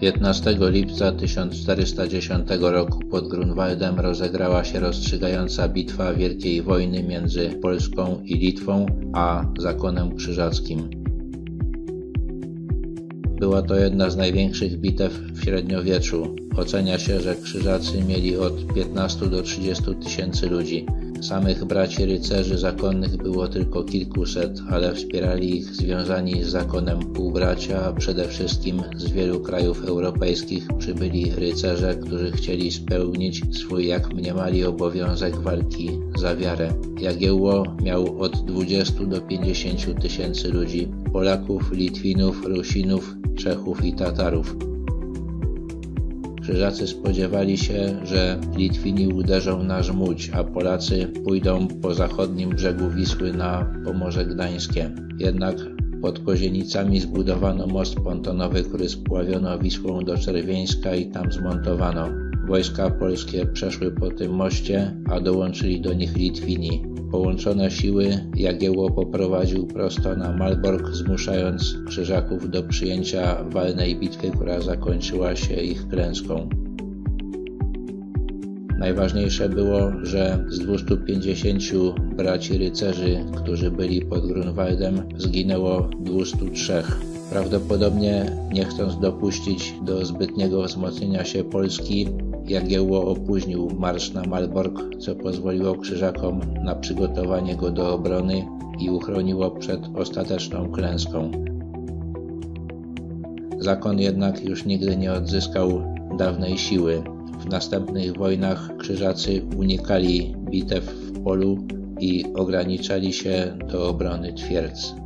15 lipca 1410 roku pod Grunwaldem rozegrała się rozstrzygająca bitwa Wielkiej Wojny między Polską i Litwą a zakonem krzyżackim. Była to jedna z największych bitew w średniowieczu. Ocenia się, że krzyżacy mieli od 15 do 30 tysięcy ludzi. Samych braci rycerzy zakonnych było tylko kilkuset, ale wspierali ich związani z zakonem półbracia, a przede wszystkim z wielu krajów europejskich przybyli rycerze, którzy chcieli spełnić swój, jak mniemali, obowiązek walki za wiarę. Jagiełło miał od 20 do 50 tysięcy ludzi, Polaków, Litwinów, Rusinów, Czechów i Tatarów. Krzyżacy spodziewali się, że Litwini uderzą na Żmudź, a Polacy pójdą po zachodnim brzegu Wisły na Pomorze Gdańskie. Jednak pod Kozienicami zbudowano most pontonowy, który spławiono Wisłą do Czerwieńska i tam zmontowano. Wojska polskie przeszły po tym moście, a dołączyli do nich Litwini. Połączone siły Jagiełło poprowadził prosto na Malbork, zmuszając Krzyżaków do przyjęcia walnej bitwy, która zakończyła się ich klęską. Najważniejsze było, że z 250 braci rycerzy, którzy byli pod Grunwaldem, zginęło 203. Prawdopodobnie nie chcąc dopuścić do zbytniego wzmocnienia się Polski, Jagiełło opóźnił marsz na Malbork, co pozwoliło krzyżakom na przygotowanie go do obrony i uchroniło przed ostateczną klęską. Zakon jednak już nigdy nie odzyskał dawnej siły. W następnych wojnach krzyżacy unikali bitew w polu i ograniczali się do obrony twierdz.